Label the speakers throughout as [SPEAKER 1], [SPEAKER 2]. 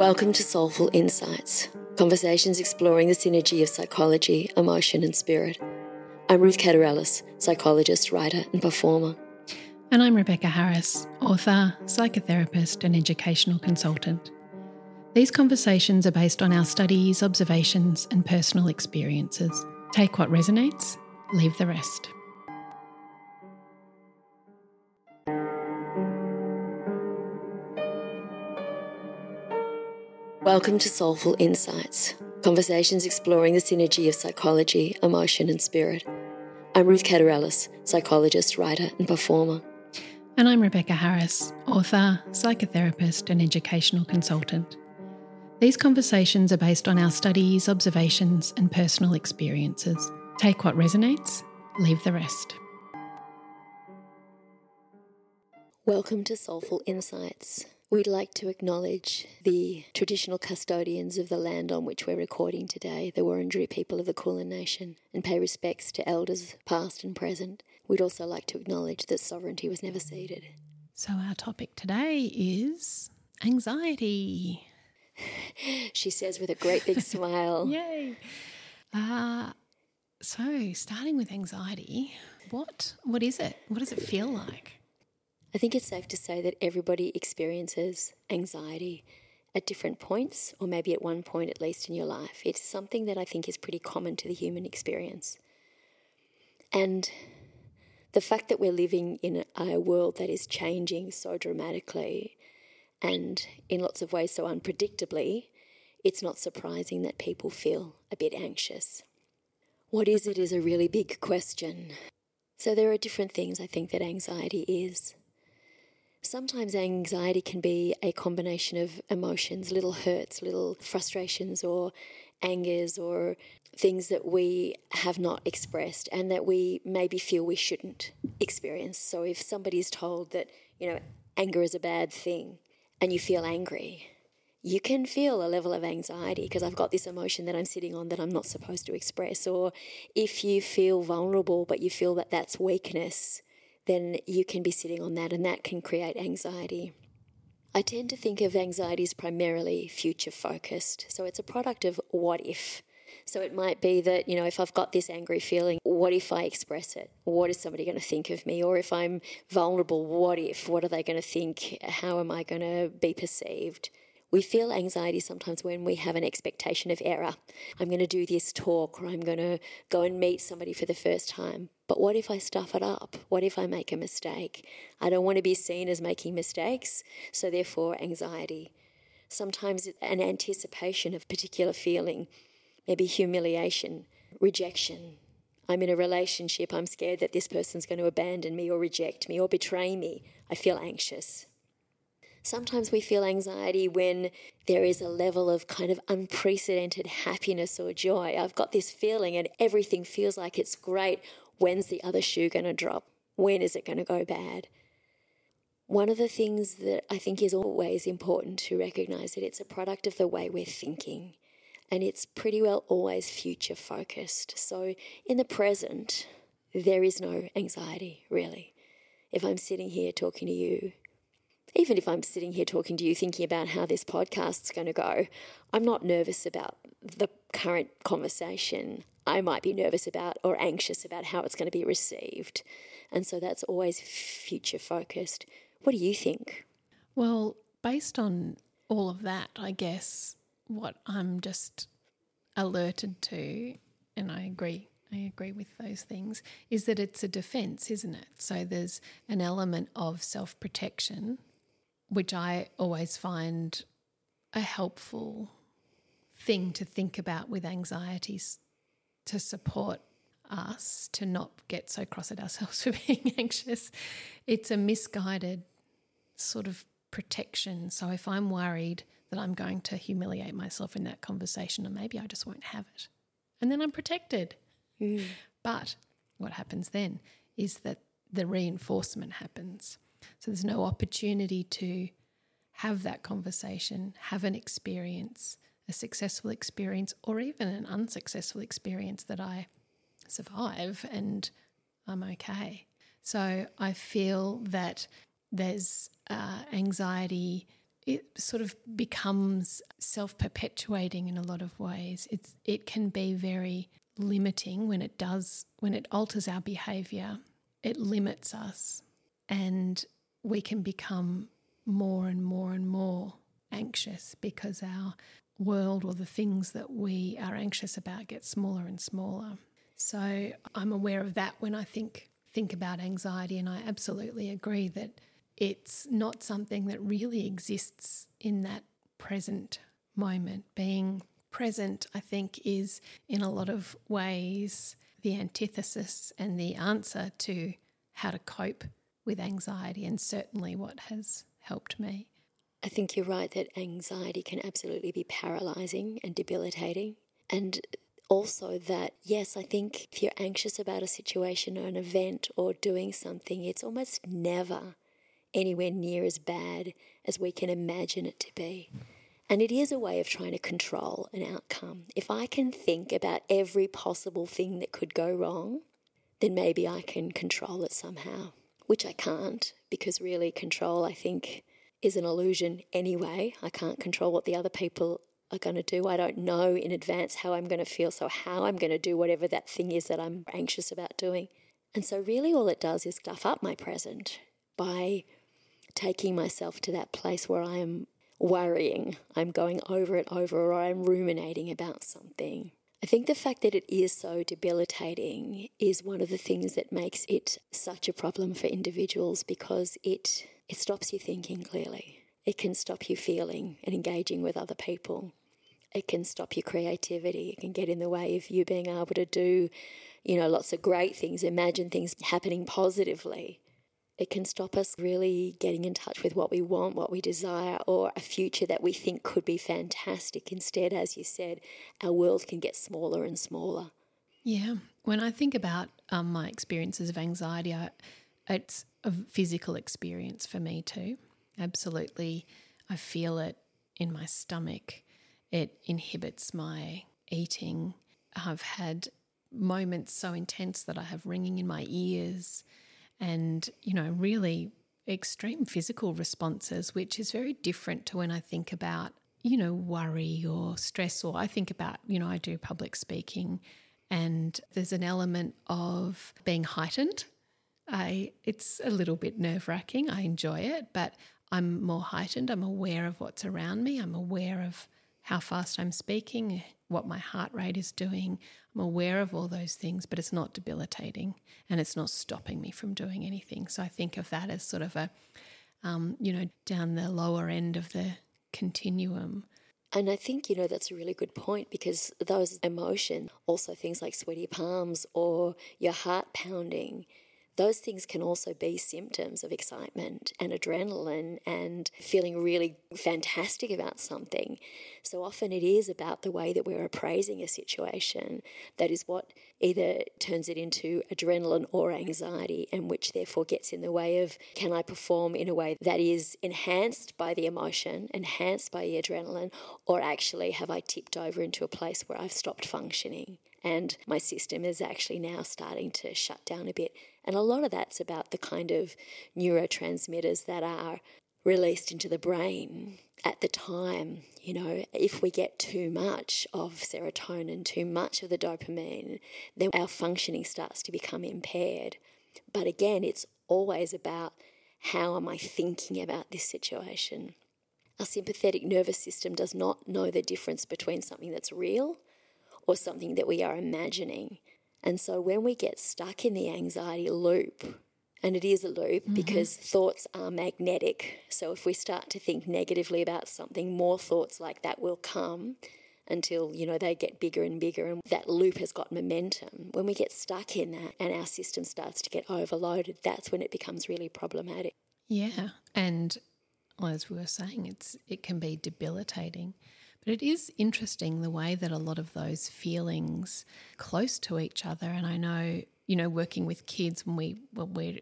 [SPEAKER 1] Welcome to Soulful Insights, conversations exploring the synergy of psychology, emotion, and spirit. I'm Ruth Catarellis, psychologist, writer, and performer.
[SPEAKER 2] And I'm Rebecca Harris, author, psychotherapist, and educational consultant. These conversations are based on our studies, observations, and personal experiences. Take what resonates, leave the rest.
[SPEAKER 1] Welcome to Soulful Insights, conversations exploring the synergy of psychology, emotion, and spirit. I'm Ruth Catarellis, psychologist, writer, and performer.
[SPEAKER 2] And I'm Rebecca Harris, author, psychotherapist, and educational consultant. These conversations are based on our studies, observations, and personal experiences. Take what resonates, leave the rest.
[SPEAKER 1] Welcome to Soulful Insights. We'd like to acknowledge the traditional custodians of the land on which we're recording today, the Wurundjeri people of the Kulin Nation, and pay respects to elders past and present. We'd also like to acknowledge that sovereignty was never ceded.
[SPEAKER 2] So, our topic today is anxiety.
[SPEAKER 1] she says with a great big smile.
[SPEAKER 2] Yay! Uh, so, starting with anxiety, what what is it? What does it feel like?
[SPEAKER 1] I think it's safe to say that everybody experiences anxiety at different points, or maybe at one point at least in your life. It's something that I think is pretty common to the human experience. And the fact that we're living in a world that is changing so dramatically and in lots of ways so unpredictably, it's not surprising that people feel a bit anxious. What is it is a really big question. So, there are different things I think that anxiety is. Sometimes anxiety can be a combination of emotions, little hurts, little frustrations, or angers, or things that we have not expressed and that we maybe feel we shouldn't experience. So if somebody's told that, you know, anger is a bad thing and you feel angry, you can feel a level of anxiety because I've got this emotion that I'm sitting on that I'm not supposed to express. Or if you feel vulnerable but you feel that that's weakness, then you can be sitting on that and that can create anxiety. I tend to think of anxiety as primarily future focused. So it's a product of what if. So it might be that, you know, if I've got this angry feeling, what if I express it? What is somebody going to think of me? Or if I'm vulnerable, what if? What are they going to think? How am I going to be perceived? We feel anxiety sometimes when we have an expectation of error. I'm going to do this talk or I'm going to go and meet somebody for the first time. But what if I stuff it up? What if I make a mistake? I don't want to be seen as making mistakes, so therefore, anxiety. Sometimes an anticipation of particular feeling, maybe humiliation, rejection. I'm in a relationship, I'm scared that this person's going to abandon me or reject me or betray me. I feel anxious. Sometimes we feel anxiety when there is a level of kind of unprecedented happiness or joy. I've got this feeling and everything feels like it's great. When's the other shoe going to drop? When is it going to go bad? One of the things that I think is always important to recognize that it's a product of the way we're thinking and it's pretty well always future focused. So in the present, there is no anxiety really. If I'm sitting here talking to you, even if I'm sitting here talking to you thinking about how this podcast's going to go, I'm not nervous about the current conversation. I might be nervous about or anxious about how it's going to be received. And so that's always future focused. What do you think?
[SPEAKER 2] Well, based on all of that, I guess what I'm just alerted to, and I agree I agree with those things, is that it's a defense, isn't it? So there's an element of self protection which I always find a helpful thing to think about with anxieties to support us to not get so cross at ourselves for being anxious. It's a misguided sort of protection. So if I'm worried that I'm going to humiliate myself in that conversation, or maybe I just won't have it, and then I'm protected. Mm. But what happens then is that the reinforcement happens. So there's no opportunity to have that conversation, have an experience, a successful experience, or even an unsuccessful experience that I survive and I'm okay. So I feel that there's uh, anxiety it sort of becomes self perpetuating in a lot of ways. It's it can be very limiting when it does when it alters our behavior. It limits us, and we can become more and more and more anxious because our world or the things that we are anxious about get smaller and smaller. So I'm aware of that when I think think about anxiety and I absolutely agree that it's not something that really exists in that present moment. Being present, I think, is in a lot of ways the antithesis and the answer to how to cope with anxiety, and certainly what has helped me.
[SPEAKER 1] I think you're right that anxiety can absolutely be paralyzing and debilitating. And also that, yes, I think if you're anxious about a situation or an event or doing something, it's almost never anywhere near as bad as we can imagine it to be. And it is a way of trying to control an outcome. If I can think about every possible thing that could go wrong, then maybe I can control it somehow, which I can't, because really, control, I think, is an illusion anyway. I can't control what the other people are going to do. I don't know in advance how I'm going to feel, so how I'm going to do whatever that thing is that I'm anxious about doing. And so, really, all it does is stuff up my present by taking myself to that place where I am worrying, I'm going over it over, or I'm ruminating about something. I think the fact that it is so debilitating is one of the things that makes it such a problem for individuals because it it stops you thinking clearly. It can stop you feeling and engaging with other people. It can stop your creativity. It can get in the way of you being able to do, you know, lots of great things, imagine things happening positively. It can stop us really getting in touch with what we want, what we desire, or a future that we think could be fantastic. Instead, as you said, our world can get smaller and smaller.
[SPEAKER 2] Yeah. When I think about um, my experiences of anxiety, I, it's a physical experience for me too. Absolutely. I feel it in my stomach. It inhibits my eating. I've had moments so intense that I have ringing in my ears and, you know, really extreme physical responses, which is very different to when I think about, you know, worry or stress, or I think about, you know, I do public speaking and there's an element of being heightened. I, it's a little bit nerve wracking. I enjoy it, but I'm more heightened. I'm aware of what's around me. I'm aware of how fast I'm speaking, what my heart rate is doing. I'm aware of all those things, but it's not debilitating and it's not stopping me from doing anything. So I think of that as sort of a, um, you know, down the lower end of the continuum.
[SPEAKER 1] And I think, you know, that's a really good point because those emotions, also things like sweaty palms or your heart pounding, those things can also be symptoms of excitement and adrenaline and feeling really fantastic about something. So often it is about the way that we're appraising a situation that is what either turns it into adrenaline or anxiety, and which therefore gets in the way of can I perform in a way that is enhanced by the emotion, enhanced by the adrenaline, or actually have I tipped over into a place where I've stopped functioning? and my system is actually now starting to shut down a bit. And a lot of that's about the kind of neurotransmitters that are released into the brain at the time. You know, if we get too much of serotonin, too much of the dopamine, then our functioning starts to become impaired. But again, it's always about how am I thinking about this situation? Our sympathetic nervous system does not know the difference between something that's real or something that we are imagining. And so when we get stuck in the anxiety loop, and it is a loop mm-hmm. because thoughts are magnetic. So if we start to think negatively about something, more thoughts like that will come until you know they get bigger and bigger and that loop has got momentum when we get stuck in that and our system starts to get overloaded that's when it becomes really problematic
[SPEAKER 2] yeah and as we were saying it's it can be debilitating but it is interesting the way that a lot of those feelings close to each other. And I know, you know, working with kids when we when we're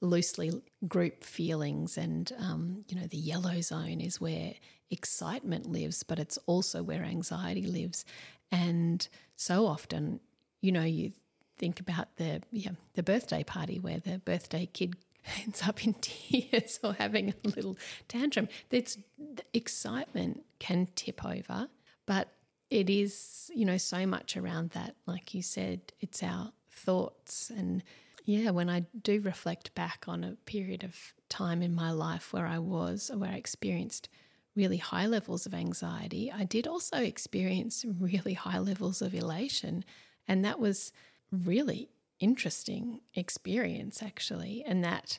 [SPEAKER 2] loosely group feelings, and um, you know, the yellow zone is where excitement lives, but it's also where anxiety lives. And so often, you know, you think about the yeah, the birthday party where the birthday kid ends up in tears or having a little tantrum. That's the excitement can tip over, but it is, you know, so much around that. Like you said, it's our thoughts. And yeah, when I do reflect back on a period of time in my life where I was, or where I experienced really high levels of anxiety, I did also experience really high levels of elation. And that was really interesting experience, actually. And that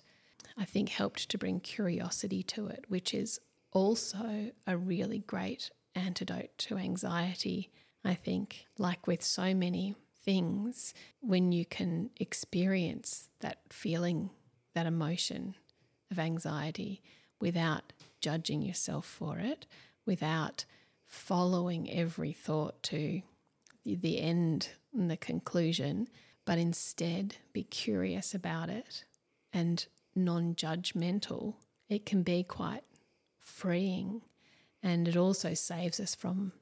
[SPEAKER 2] I think helped to bring curiosity to it, which is also a really great antidote to anxiety. I think, like with so many things, when you can experience that feeling, that emotion of anxiety without judging yourself for it, without following every thought to the end and the conclusion, but instead be curious about it and non judgmental, it can be quite freeing. And it also saves us from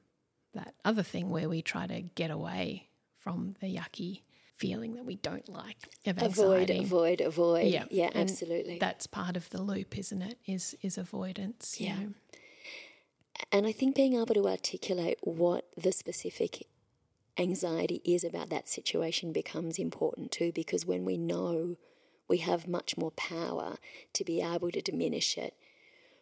[SPEAKER 2] that other thing where we try to get away from the yucky feeling that we don't like.
[SPEAKER 1] Avoid, avoid, avoid. Yeah, yeah, absolutely.
[SPEAKER 2] that's part of the loop, isn't it? Is is avoidance. Yeah. Know?
[SPEAKER 1] And I think being able to articulate what the specific anxiety is about that situation becomes important too, because when we know we have much more power to be able to diminish it.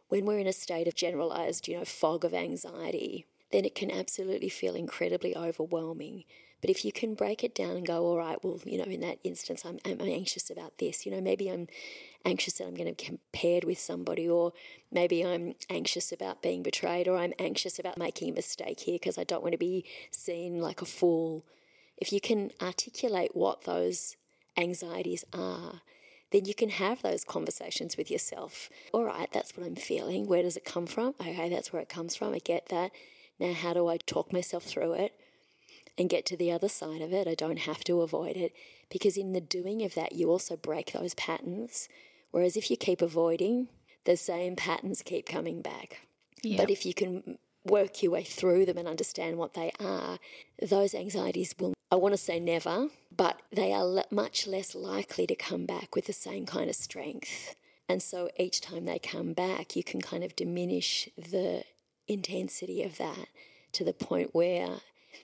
[SPEAKER 1] When we're in a state of generalized, you know, fog of anxiety, then it can absolutely feel incredibly overwhelming. But if you can break it down and go, all right, well, you know, in that instance, I'm, I'm anxious about this. You know, maybe I'm anxious that I'm going to be compared with somebody, or maybe I'm anxious about being betrayed, or I'm anxious about making a mistake here because I don't want to be seen like a fool. If you can articulate what those anxieties are, then you can have those conversations with yourself. All right, that's what I'm feeling. Where does it come from? Okay, that's where it comes from. I get that. Now, how do I talk myself through it and get to the other side of it? I don't have to avoid it because in the doing of that, you also break those patterns. Whereas if you keep avoiding, the same patterns keep coming back. Yep. But if you can work your way through them and understand what they are, those anxieties will I want to say never, but they are much less likely to come back with the same kind of strength. And so each time they come back, you can kind of diminish the intensity of that to the point where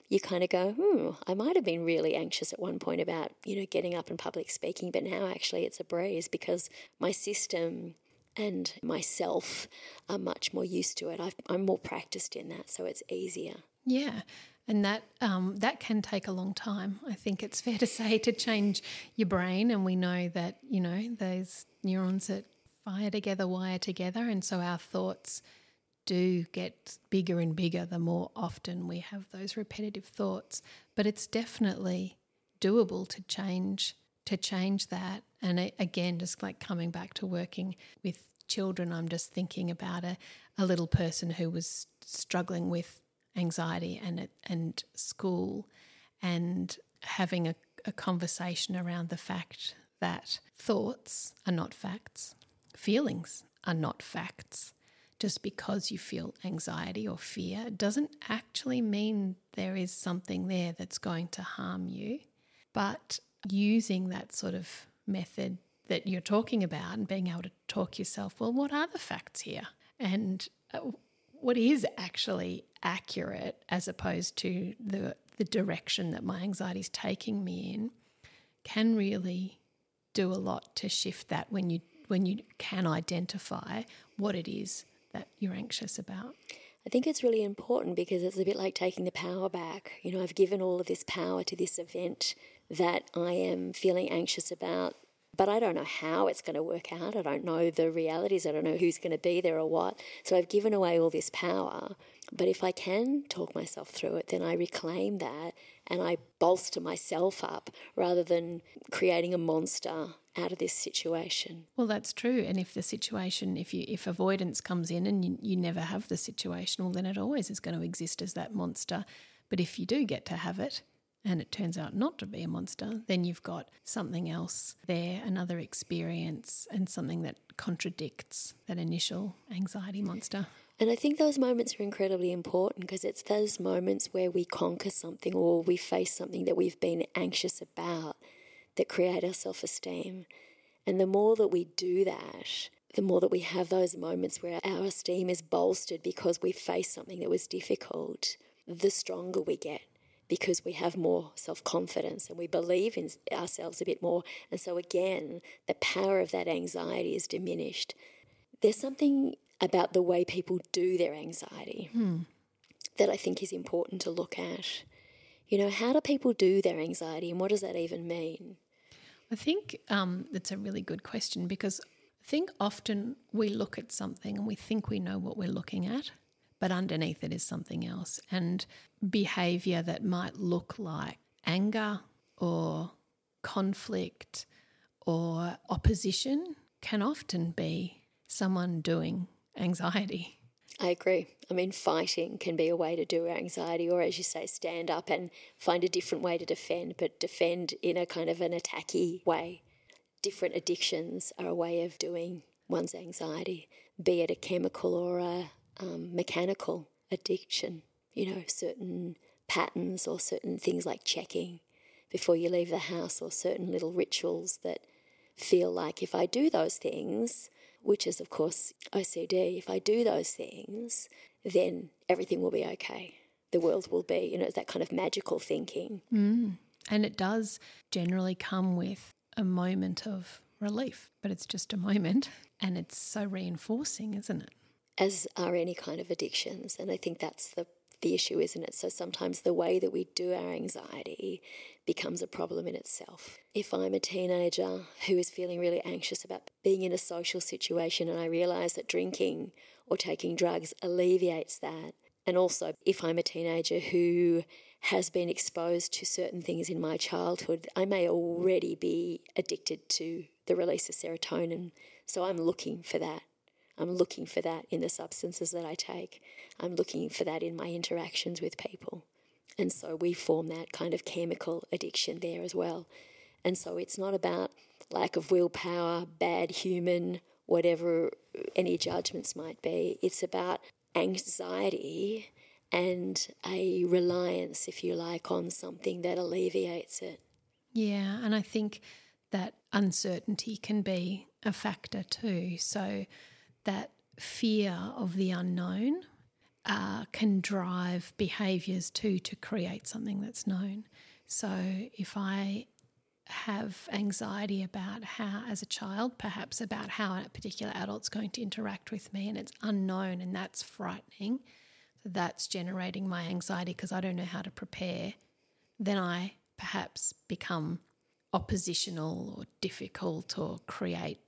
[SPEAKER 1] you kind of go, hmm, I might have been really anxious at one point about, you know, getting up and public speaking, but now actually it's a breeze because my system and myself are much more used to it. i am more practiced in that, so it's easier.
[SPEAKER 2] Yeah. And that um, that can take a long time. I think it's fair to say to change your brain, and we know that you know those neurons that fire together wire together, and so our thoughts do get bigger and bigger the more often we have those repetitive thoughts. But it's definitely doable to change to change that. And again, just like coming back to working with children, I'm just thinking about a, a little person who was struggling with anxiety and and school, and having a, a conversation around the fact that thoughts are not facts, feelings are not facts. Just because you feel anxiety or fear doesn't actually mean there is something there that's going to harm you. But using that sort of method that you're talking about and being able to talk yourself, well, what are the facts here? And uh, what is actually accurate as opposed to the the direction that my anxiety is taking me in can really do a lot to shift that when you when you can identify what it is that you're anxious about.
[SPEAKER 1] I think it's really important because it's a bit like taking the power back. You know, I've given all of this power to this event that I am feeling anxious about but I don't know how it's going to work out. I don't know the realities. I don't know who's going to be there or what. So I've given away all this power. But if I can talk myself through it, then I reclaim that and I bolster myself up rather than creating a monster out of this situation.
[SPEAKER 2] Well, that's true. And if the situation, if you if avoidance comes in and you, you never have the situation, well, then it always is going to exist as that monster. But if you do get to have it, and it turns out not to be a monster, then you've got something else there, another experience, and something that contradicts that initial anxiety monster.
[SPEAKER 1] And I think those moments are incredibly important because it's those moments where we conquer something or we face something that we've been anxious about that create our self esteem. And the more that we do that, the more that we have those moments where our esteem is bolstered because we faced something that was difficult, the stronger we get because we have more self confidence and we believe in ourselves a bit more. And so, again, the power of that anxiety is diminished. There's something about the way people do their anxiety
[SPEAKER 2] hmm.
[SPEAKER 1] that I think is important to look at. You know, how do people do their anxiety and what does that even mean?
[SPEAKER 2] I think um, that's a really good question because I think often we look at something and we think we know what we're looking at, but underneath it is something else. And behavior that might look like anger or conflict or opposition can often be someone doing anxiety.
[SPEAKER 1] I agree. I mean, fighting can be a way to do anxiety, or as you say, stand up and find a different way to defend, but defend in a kind of an attacky way. Different addictions are a way of doing one's anxiety, be it a chemical or a um, mechanical addiction. You know, certain patterns or certain things like checking before you leave the house, or certain little rituals that feel like if I do those things, which is, of course, OCD, if I do those things, then everything will be okay. The world will be, you know, that kind of magical thinking.
[SPEAKER 2] Mm. And it does generally come with a moment of relief, but it's just a moment and it's so reinforcing, isn't it?
[SPEAKER 1] As are any kind of addictions. And I think that's the the issue, isn't it? So sometimes the way that we do our anxiety becomes a problem in itself. If I'm a teenager who is feeling really anxious about being in a social situation and I realize that drinking or taking drugs alleviates that, and also if I'm a teenager who has been exposed to certain things in my childhood, I may already be addicted to the release of serotonin. So I'm looking for that. I'm looking for that in the substances that I take. I'm looking for that in my interactions with people. And so we form that kind of chemical addiction there as well. And so it's not about lack of willpower, bad human, whatever any judgments might be. It's about anxiety and a reliance, if you like, on something that alleviates it.
[SPEAKER 2] Yeah, and I think that uncertainty can be a factor too. So that fear of the unknown uh, can drive behaviors too to create something that's known. So if I have anxiety about how, as a child, perhaps about how a particular adult's going to interact with me and it's unknown and that's frightening, that's generating my anxiety because I don't know how to prepare, then I perhaps become oppositional or difficult or create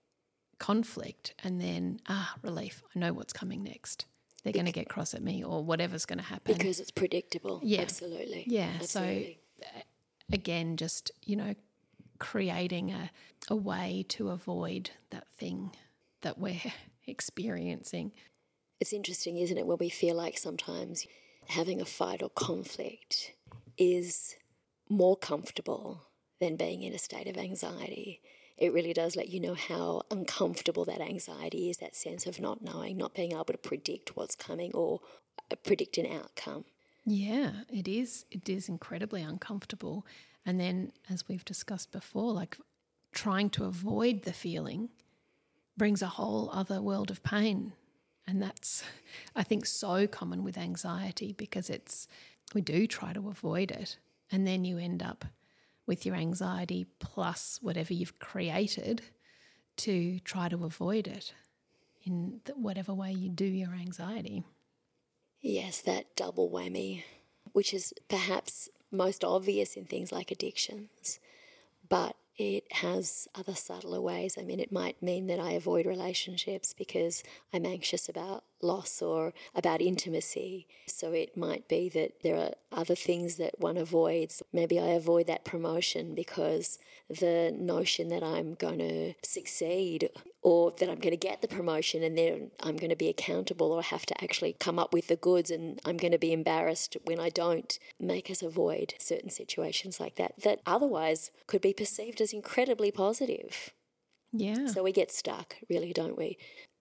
[SPEAKER 2] conflict and then ah relief i know what's coming next they're going to get cross at me or whatever's going to happen.
[SPEAKER 1] Because it's predictable. Yeah. Absolutely.
[SPEAKER 2] Yeah
[SPEAKER 1] absolutely.
[SPEAKER 2] so uh, again just you know creating a, a way to avoid that thing that we're experiencing.
[SPEAKER 1] It's interesting isn't it when we feel like sometimes having a fight or conflict is more comfortable than being in a state of anxiety it really does let you know how uncomfortable that anxiety is that sense of not knowing, not being able to predict what's coming or uh, predict an outcome.
[SPEAKER 2] Yeah, it is. It is incredibly uncomfortable. And then, as we've discussed before, like trying to avoid the feeling brings a whole other world of pain. And that's, I think, so common with anxiety because it's, we do try to avoid it. And then you end up with your anxiety plus whatever you've created to try to avoid it in whatever way you do your anxiety.
[SPEAKER 1] Yes, that double whammy, which is perhaps most obvious in things like addictions, but it has other subtler ways. I mean, it might mean that I avoid relationships because I'm anxious about loss or about intimacy. So it might be that there are other things that one avoids. Maybe I avoid that promotion because the notion that I'm going to succeed or that I'm going to get the promotion and then I'm going to be accountable or have to actually come up with the goods and I'm going to be embarrassed when I don't make us avoid certain situations like that that otherwise could be perceived as incredibly positive.
[SPEAKER 2] Yeah.
[SPEAKER 1] So we get stuck, really, don't we?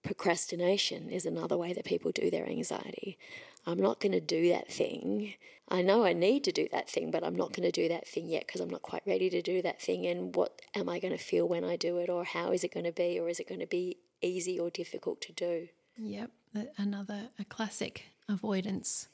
[SPEAKER 1] Procrastination is another way that people do their anxiety. I'm not going to do that thing. I know I need to do that thing, but I'm not going to do that thing yet because I'm not quite ready to do that thing. And what am I going to feel when I do it, or how is it going to be, or is it going to be easy or difficult to do?
[SPEAKER 2] Yep, another a classic avoidance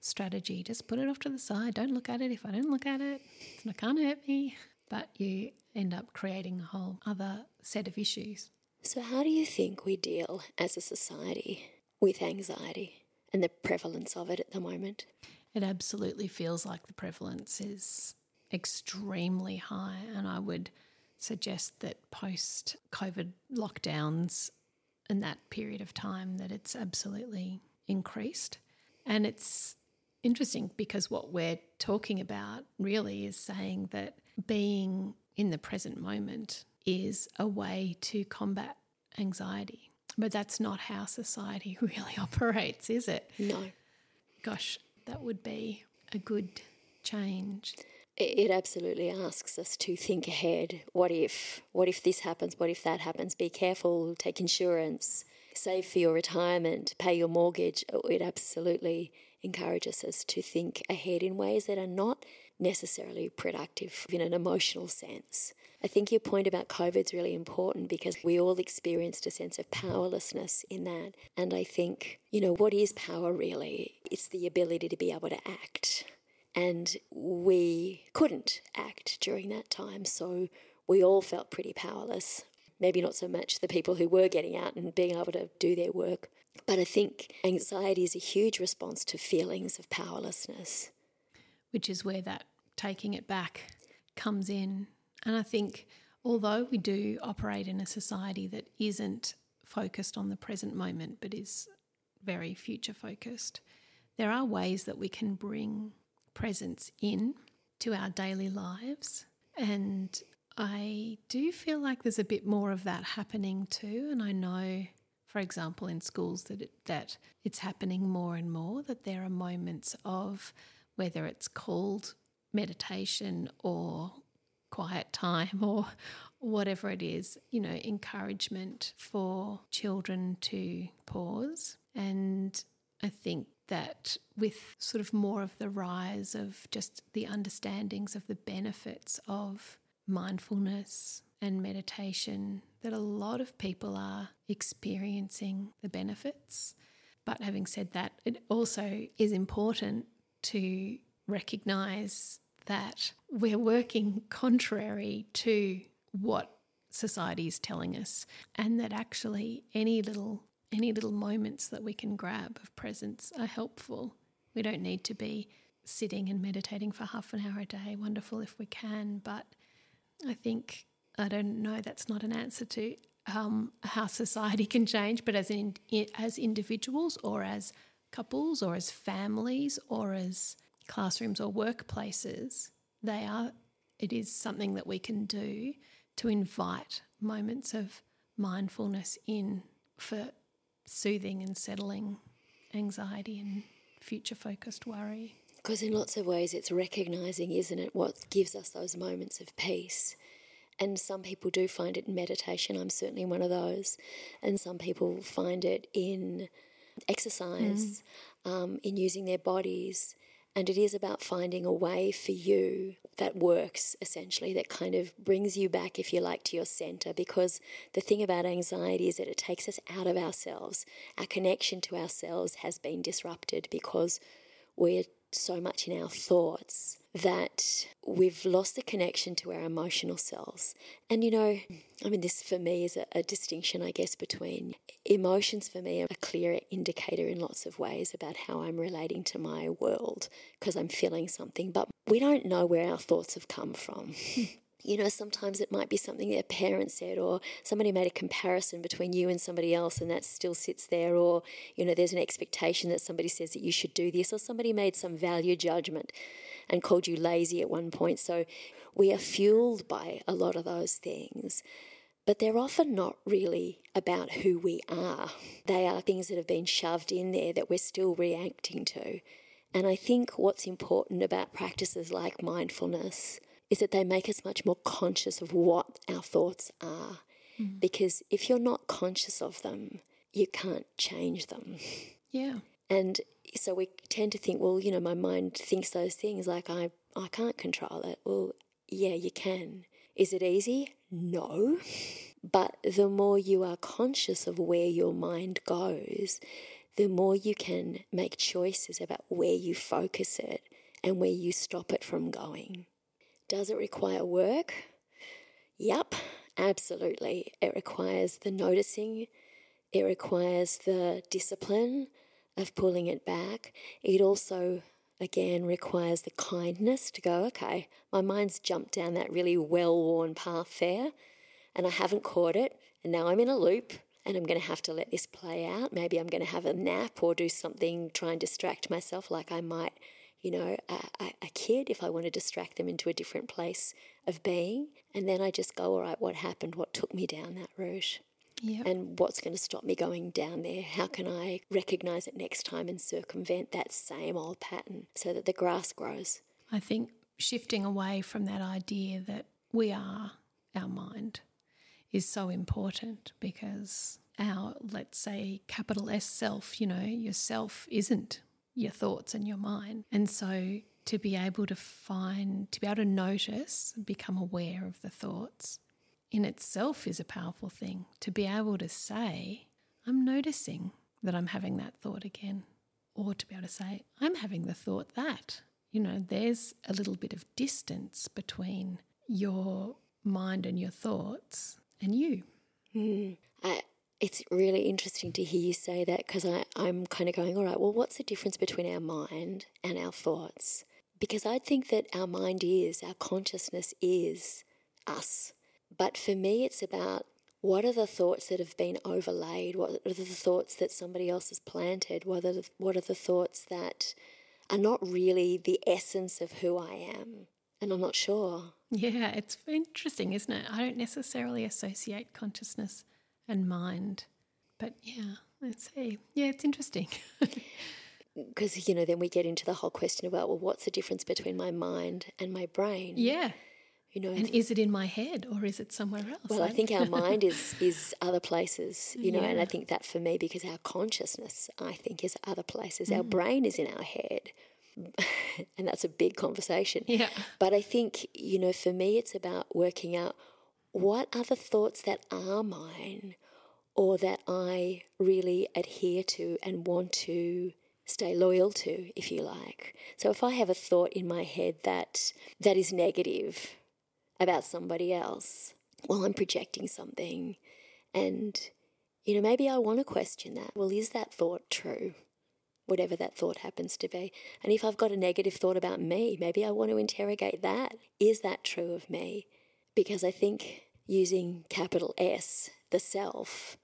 [SPEAKER 2] strategy. Just put it off to the side. Don't look at it. If I don't look at it, it can't hurt me. But you end up creating a whole other set of issues.
[SPEAKER 1] So, how do you think we deal as a society with anxiety and the prevalence of it at the moment?
[SPEAKER 2] It absolutely feels like the prevalence is extremely high. And I would suggest that post COVID lockdowns in that period of time that it's absolutely increased. And it's interesting because what we're talking about really is saying that being in the present moment is a way to combat anxiety. But that's not how society really operates, is it?
[SPEAKER 1] No.
[SPEAKER 2] Gosh, that would be a good change.
[SPEAKER 1] It absolutely asks us to think ahead. What if? What if this happens? What if that happens? Be careful, take insurance, save for your retirement, pay your mortgage. It absolutely encourages us to think ahead in ways that are not necessarily productive in an emotional sense. I think your point about COVID is really important because we all experienced a sense of powerlessness in that. And I think, you know, what is power really? It's the ability to be able to act. And we couldn't act during that time. So we all felt pretty powerless. Maybe not so much the people who were getting out and being able to do their work. But I think anxiety is a huge response to feelings of powerlessness.
[SPEAKER 2] Which is where that taking it back comes in. And I think although we do operate in a society that isn't focused on the present moment but is very future focused, there are ways that we can bring presence in to our daily lives. And I do feel like there's a bit more of that happening too. And I know, for example, in schools that it, that it's happening more and more. That there are moments of whether it's called meditation or quiet time or whatever it is, you know, encouragement for children to pause. And I think that with sort of more of the rise of just the understandings of the benefits of mindfulness and meditation, that a lot of people are experiencing the benefits. But having said that, it also is important to recognize that we're working contrary to what society is telling us and that actually any little any little moments that we can grab of presence are helpful. We don't need to be sitting and meditating for half an hour a day. Wonderful if we can, but I think I don't know. That's not an answer to um, how society can change, but as in, as individuals or as couples or as families or as classrooms or workplaces, they are. It is something that we can do to invite moments of mindfulness in for soothing and settling anxiety and future focused worry.
[SPEAKER 1] Because in lots of ways, it's recognizing, isn't it, what gives us those moments of peace. And some people do find it in meditation. I'm certainly one of those. And some people find it in exercise, mm. um, in using their bodies, and it is about finding a way for you that works, essentially, that kind of brings you back, if you like, to your center. Because the thing about anxiety is that it takes us out of ourselves. Our connection to ourselves has been disrupted because we're so much in our thoughts that we've lost the connection to our emotional selves. And you know, I mean, this for me is a, a, distinction, I guess, between emotions for me are a clear indicator in lots of ways about how I'm relating to my world because I'm feeling something, but we don't know where our thoughts have come from. you know, sometimes it might be something their parent said, or somebody made a comparison between you and somebody else, and that still sits there, or, you know, there's an expectation that somebody says that you should do this, or somebody made some value judgment and called you lazy at one point. So we are fueled by a lot of those things. But they're often not really about who we are. They are things that have been shoved in there that we're still reacting to. And I think what's important about practices like mindfulness is that they make us much more conscious of what our thoughts are. Mm. Because if you're not conscious of them, you can't change them.
[SPEAKER 2] Yeah.
[SPEAKER 1] And so we tend to think, well, you know, my mind thinks those things like I, I can't control it. Well, yeah, you can. Is it easy? No. But the more you are conscious of where your mind goes, the more you can make choices about where you focus it and where you stop it from going. Does it require work? Yep, absolutely. It requires the noticing, it requires the discipline of pulling it back. It also, again, requires the kindness to go, okay, my mind's jumped down that really well worn path there, and I haven't caught it, and now I'm in a loop. And I'm going to have to let this play out. Maybe I'm going to have a nap or do something, try and distract myself, like I might you know, a, a, kid if I want to distract them into a different place of being. And then I just go, all right, what happened? What took me down that route?
[SPEAKER 2] Yep.
[SPEAKER 1] And what's going to stop me going down there? How can I recognize it next time and circumvent that same old pattern so that the grass grows?
[SPEAKER 2] I think shifting away from that idea that we are our mind is so important because our, let's say, capital S self, you know, yourself isn't your thoughts and your mind. And so to be able to find, to be able to notice, become aware of the thoughts in itself is a powerful thing. To be able to say, I'm noticing that I'm having that thought again. Or to be able to say, I'm having the thought that. You know, there's a little bit of distance between your mind and your thoughts and you.
[SPEAKER 1] Mm. I, it's really interesting to hear you say that because I'm kind of going, all right, well, what's the difference between our mind and our thoughts? Because I think that our mind is, our consciousness is us. But for me, it's about what are the thoughts that have been overlaid? What are the thoughts that somebody else has planted? What are the, what are the thoughts that are not really the essence of who I am? And I'm not sure.
[SPEAKER 2] Yeah, it's interesting, isn't it? I don't necessarily associate consciousness and mind. But yeah, let's see. Yeah, it's interesting.
[SPEAKER 1] Because, you know, then we get into the whole question about, well, what's the difference between my mind and my brain?
[SPEAKER 2] Yeah.
[SPEAKER 1] You know,
[SPEAKER 2] and is it in my head or is it somewhere else?
[SPEAKER 1] Well, I think our mind is is other places, you know, yeah. and I think that for me, because our consciousness, I think, is other places. Mm. Our brain is in our head, and that's a big conversation.
[SPEAKER 2] Yeah.
[SPEAKER 1] But I think, you know, for me, it's about working out what are the thoughts that are mine or that I really adhere to and want to stay loyal to, if you like. So if I have a thought in my head that that is negative about somebody else, well, I'm projecting something. And, you know, maybe I want to question that. Well, is that thought true? Whatever that thought happens to be. And if I've got a negative thought about me, maybe I want to interrogate that. Is that true of me? Because I think using capital S, the self,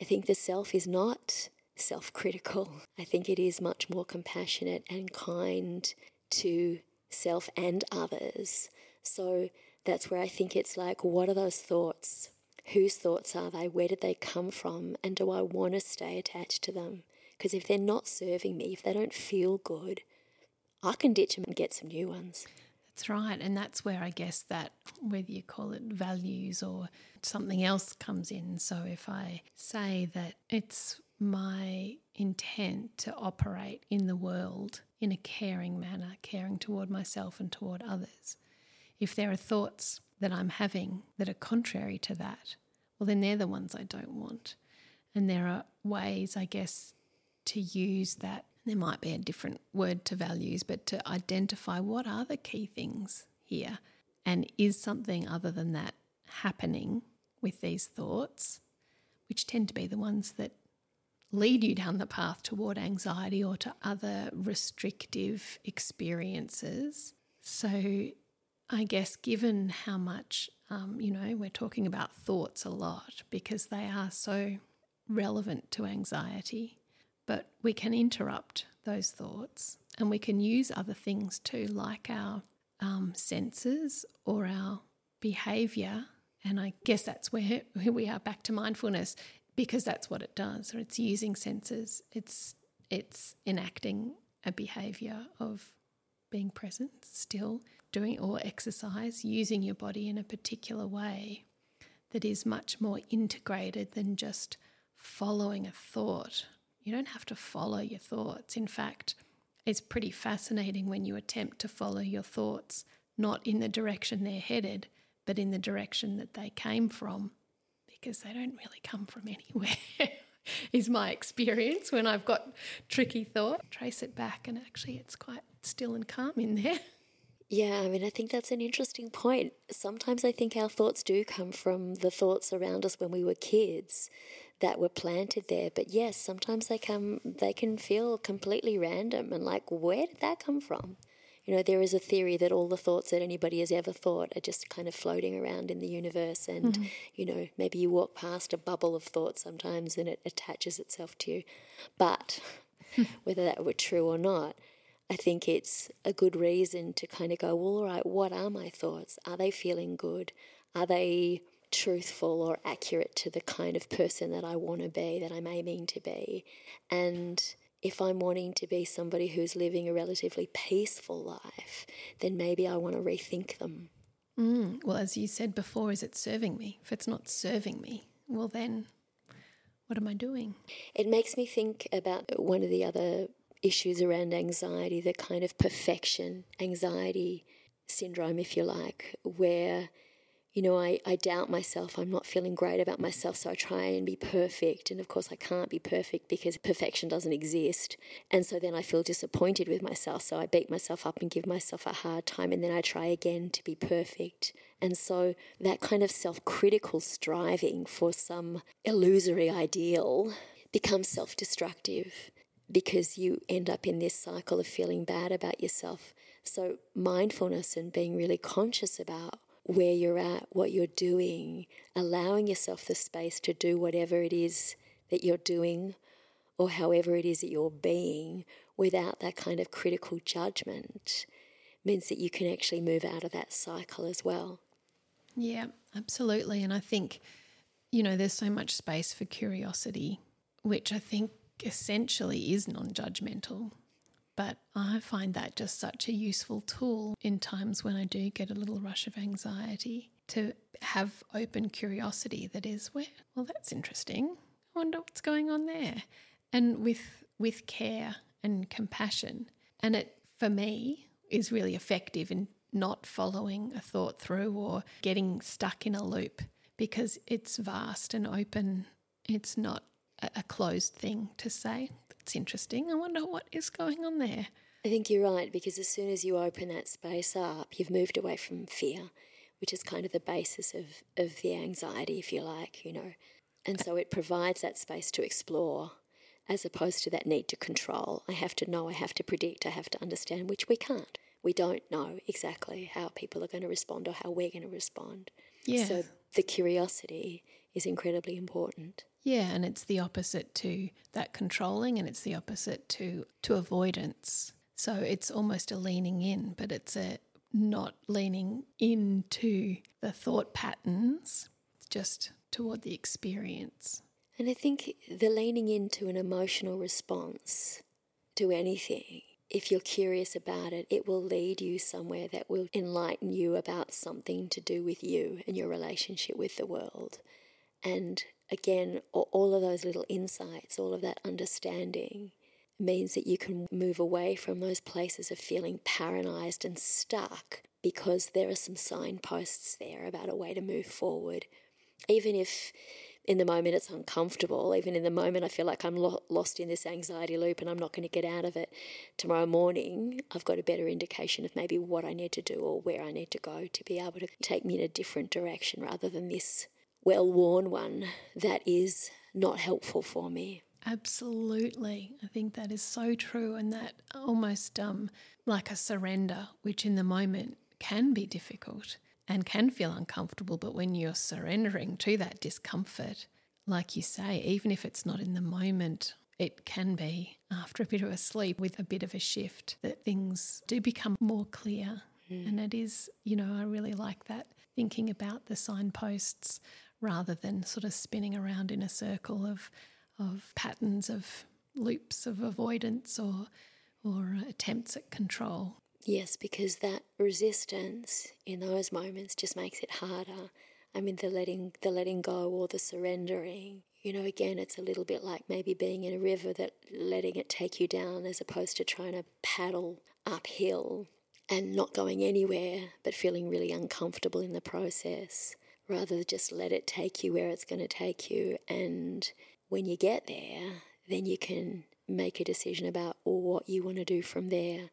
[SPEAKER 1] I think the self is not self critical. I think it is much more compassionate and kind to self and others. So that's where I think it's like, what are those thoughts? Whose thoughts are they? Where did they come from? And do I want to stay attached to them? Because if they're not serving me, if they don't feel good, I can ditch them and get some new ones.
[SPEAKER 2] That's right. And that's where I guess that, whether you call it values or something else, comes in. So if I say that it's my intent to operate in the world in a caring manner, caring toward myself and toward others, if there are thoughts that I'm having that are contrary to that, well, then they're the ones I don't want. And there are ways, I guess, to use that there might be a different word to values, but to identify what are the key things here and is something other than that happening with these thoughts, which tend to be the ones that lead you down the path toward anxiety or to other restrictive experiences. So, I guess, given how much, um, you know, we're talking about thoughts a lot because they are so relevant to anxiety. But we can interrupt those thoughts and we can use other things too, like our um, senses or our behavior. And I guess that's where we are back to mindfulness because that's what it does. So it's using senses, it's, it's enacting a behavior of being present, still doing or exercise, using your body in a particular way that is much more integrated than just following a thought. You don't have to follow your thoughts. In fact, it's pretty fascinating when you attempt to follow your thoughts, not in the direction they're headed, but in the direction that they came from, because they don't really come from anywhere. is my experience when I've got tricky thought. Trace it back, and actually, it's quite still and calm in there.
[SPEAKER 1] Yeah, I mean, I think that's an interesting point. Sometimes I think our thoughts do come from the thoughts around us when we were kids that were planted there. But yes, sometimes they come, they can feel completely random and like, where did that come from? You know, there is a theory that all the thoughts that anybody has ever thought are just kind of floating around in the universe. And, mm-hmm. you know, maybe you walk past a bubble of thought sometimes and it attaches itself to you. But whether that were true or not, I think it's a good reason to kind of go, well, all right, what are my thoughts? Are they feeling good? Are they truthful or accurate to the kind of person that I want to be, that I'm aiming to be? And if I'm wanting to be somebody who's living a relatively peaceful life, then maybe I want to rethink them.
[SPEAKER 2] Mm, well, as you said before, is it serving me? If it's not serving me, well, then what am I doing?
[SPEAKER 1] It makes me think about one of the other issues around anxiety, the kind of perfection anxiety syndrome, if you like, where, you know, I, I doubt myself, I'm not feeling great about myself, so I try and be perfect. And of course, I can't be perfect because perfection doesn't exist. And so then I feel disappointed with myself, so I beat myself up and give myself a hard time, and then I try again to be perfect. And so that kind of self critical striving for some illusory ideal becomes self destructive because you end up in this cycle of feeling bad about yourself. So, mindfulness and being really conscious about where you're at, what you're doing, allowing yourself the space to do whatever it is that you're doing or however it is that you're being without that kind of critical judgment means that you can actually move out of that cycle as well.
[SPEAKER 2] Yeah, absolutely. And I think, you know, there's so much space for curiosity, which I think essentially is non judgmental. But I find that just such a useful tool in times when I do get a little rush of anxiety to have open curiosity that is, well, well, that's interesting. I wonder what's going on there. And with with care and compassion. And it for me is really effective in not following a thought through or getting stuck in a loop because it's vast and open. It's not a closed thing to say. It's interesting. I wonder what is going on there.
[SPEAKER 1] I think you're right because as soon as you open that space up, you've moved away from fear, which is kind of the basis of, of the anxiety, if you like, you know. And so it provides that space to explore as opposed to that need to control. I have to know, I have to predict, I have to understand, which we can't. We don't know exactly how people are going to respond or how we're going to respond.
[SPEAKER 2] Yeah.
[SPEAKER 1] So the curiosity is incredibly important.
[SPEAKER 2] Yeah, and it's the opposite to that controlling and it's the opposite to to avoidance. So it's almost a leaning in, but it's a not leaning into the thought patterns, it's just toward the experience.
[SPEAKER 1] And I think the leaning into an emotional response to anything, if you're curious about it, it will lead you somewhere that will enlighten you about something to do with you and your relationship with the world. And again, all of those little insights, all of that understanding means that you can move away from those places of feeling paralyzed and stuck because there are some signposts there about a way to move forward. Even if in the moment it's uncomfortable, even in the moment I feel like I'm lo- lost in this anxiety loop and I'm not going to get out of it, tomorrow morning I've got a better indication of maybe what I need to do or where I need to go to be able to take me in a different direction rather than this well worn one that is not helpful for me.
[SPEAKER 2] Absolutely. I think that is so true, and that almost um, like a surrender, which in the moment can be difficult and can feel uncomfortable. But when you're surrendering to that discomfort, like you say, even if it's not in the moment, it can be after a bit of a sleep with a bit of a shift that things do become more clear. Mm. And it is, you know, I really like that thinking about the signposts rather than sort of spinning around in a circle of of patterns of loops of avoidance or or attempts at control.
[SPEAKER 1] Yes, because that resistance in those moments just makes it harder. I mean the letting the letting go or the surrendering, You know, again, it's a little bit like maybe being in a river that letting it take you down as opposed to trying to paddle uphill and not going anywhere but feeling really uncomfortable in the process. Rather just let it take you where it's going to take you. And when you get there, then you can make a decision about what you want to do from there.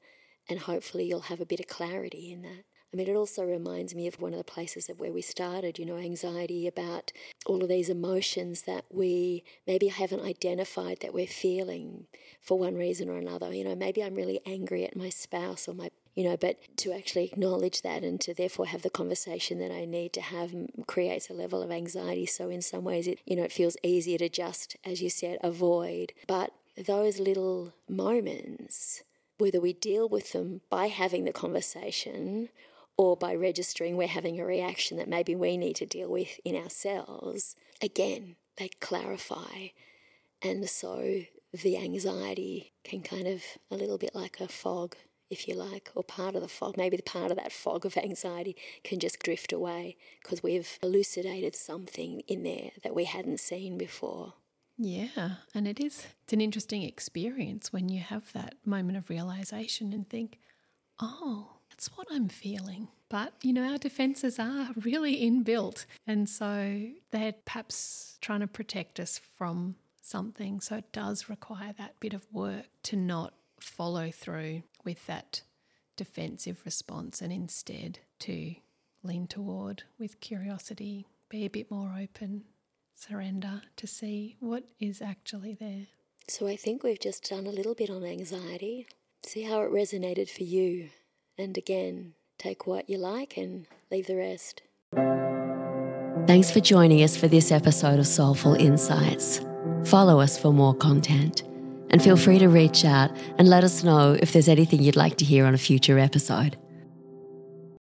[SPEAKER 1] And hopefully you'll have a bit of clarity in that. I mean, it also reminds me of one of the places of where we started, you know, anxiety about all of these emotions that we maybe haven't identified that we're feeling for one reason or another. You know, maybe I'm really angry at my spouse or my you know, but to actually acknowledge that and to therefore have the conversation that I need to have creates a level of anxiety. So in some ways, it you know, it feels easier to just, as you said, avoid. But those little moments, whether we deal with them by having the conversation or by registering we're having a reaction that maybe we need to deal with in ourselves, again, they clarify. And so the anxiety can kind of a little bit like a fog, if you like, or part of the fog, maybe the part of that fog of anxiety can just drift away because we've elucidated something in there that we hadn't seen before.
[SPEAKER 2] Yeah, and it is it's an interesting experience when you have that moment of realization and think, "Oh, that's what I'm feeling. But, you know, our defenses are really inbuilt. And so they're perhaps trying to protect us from something. So it does require that bit of work to not follow through with that defensive response and instead to lean toward with curiosity, be a bit more open, surrender to see what is actually there.
[SPEAKER 1] So I think we've just done a little bit on anxiety. See how it resonated for you and again, take what you like and leave the rest.
[SPEAKER 3] Thanks for joining us for this episode of Soulful Insights. Follow us for more content and feel free to reach out and let us know if there's anything you'd like to hear on a future episode.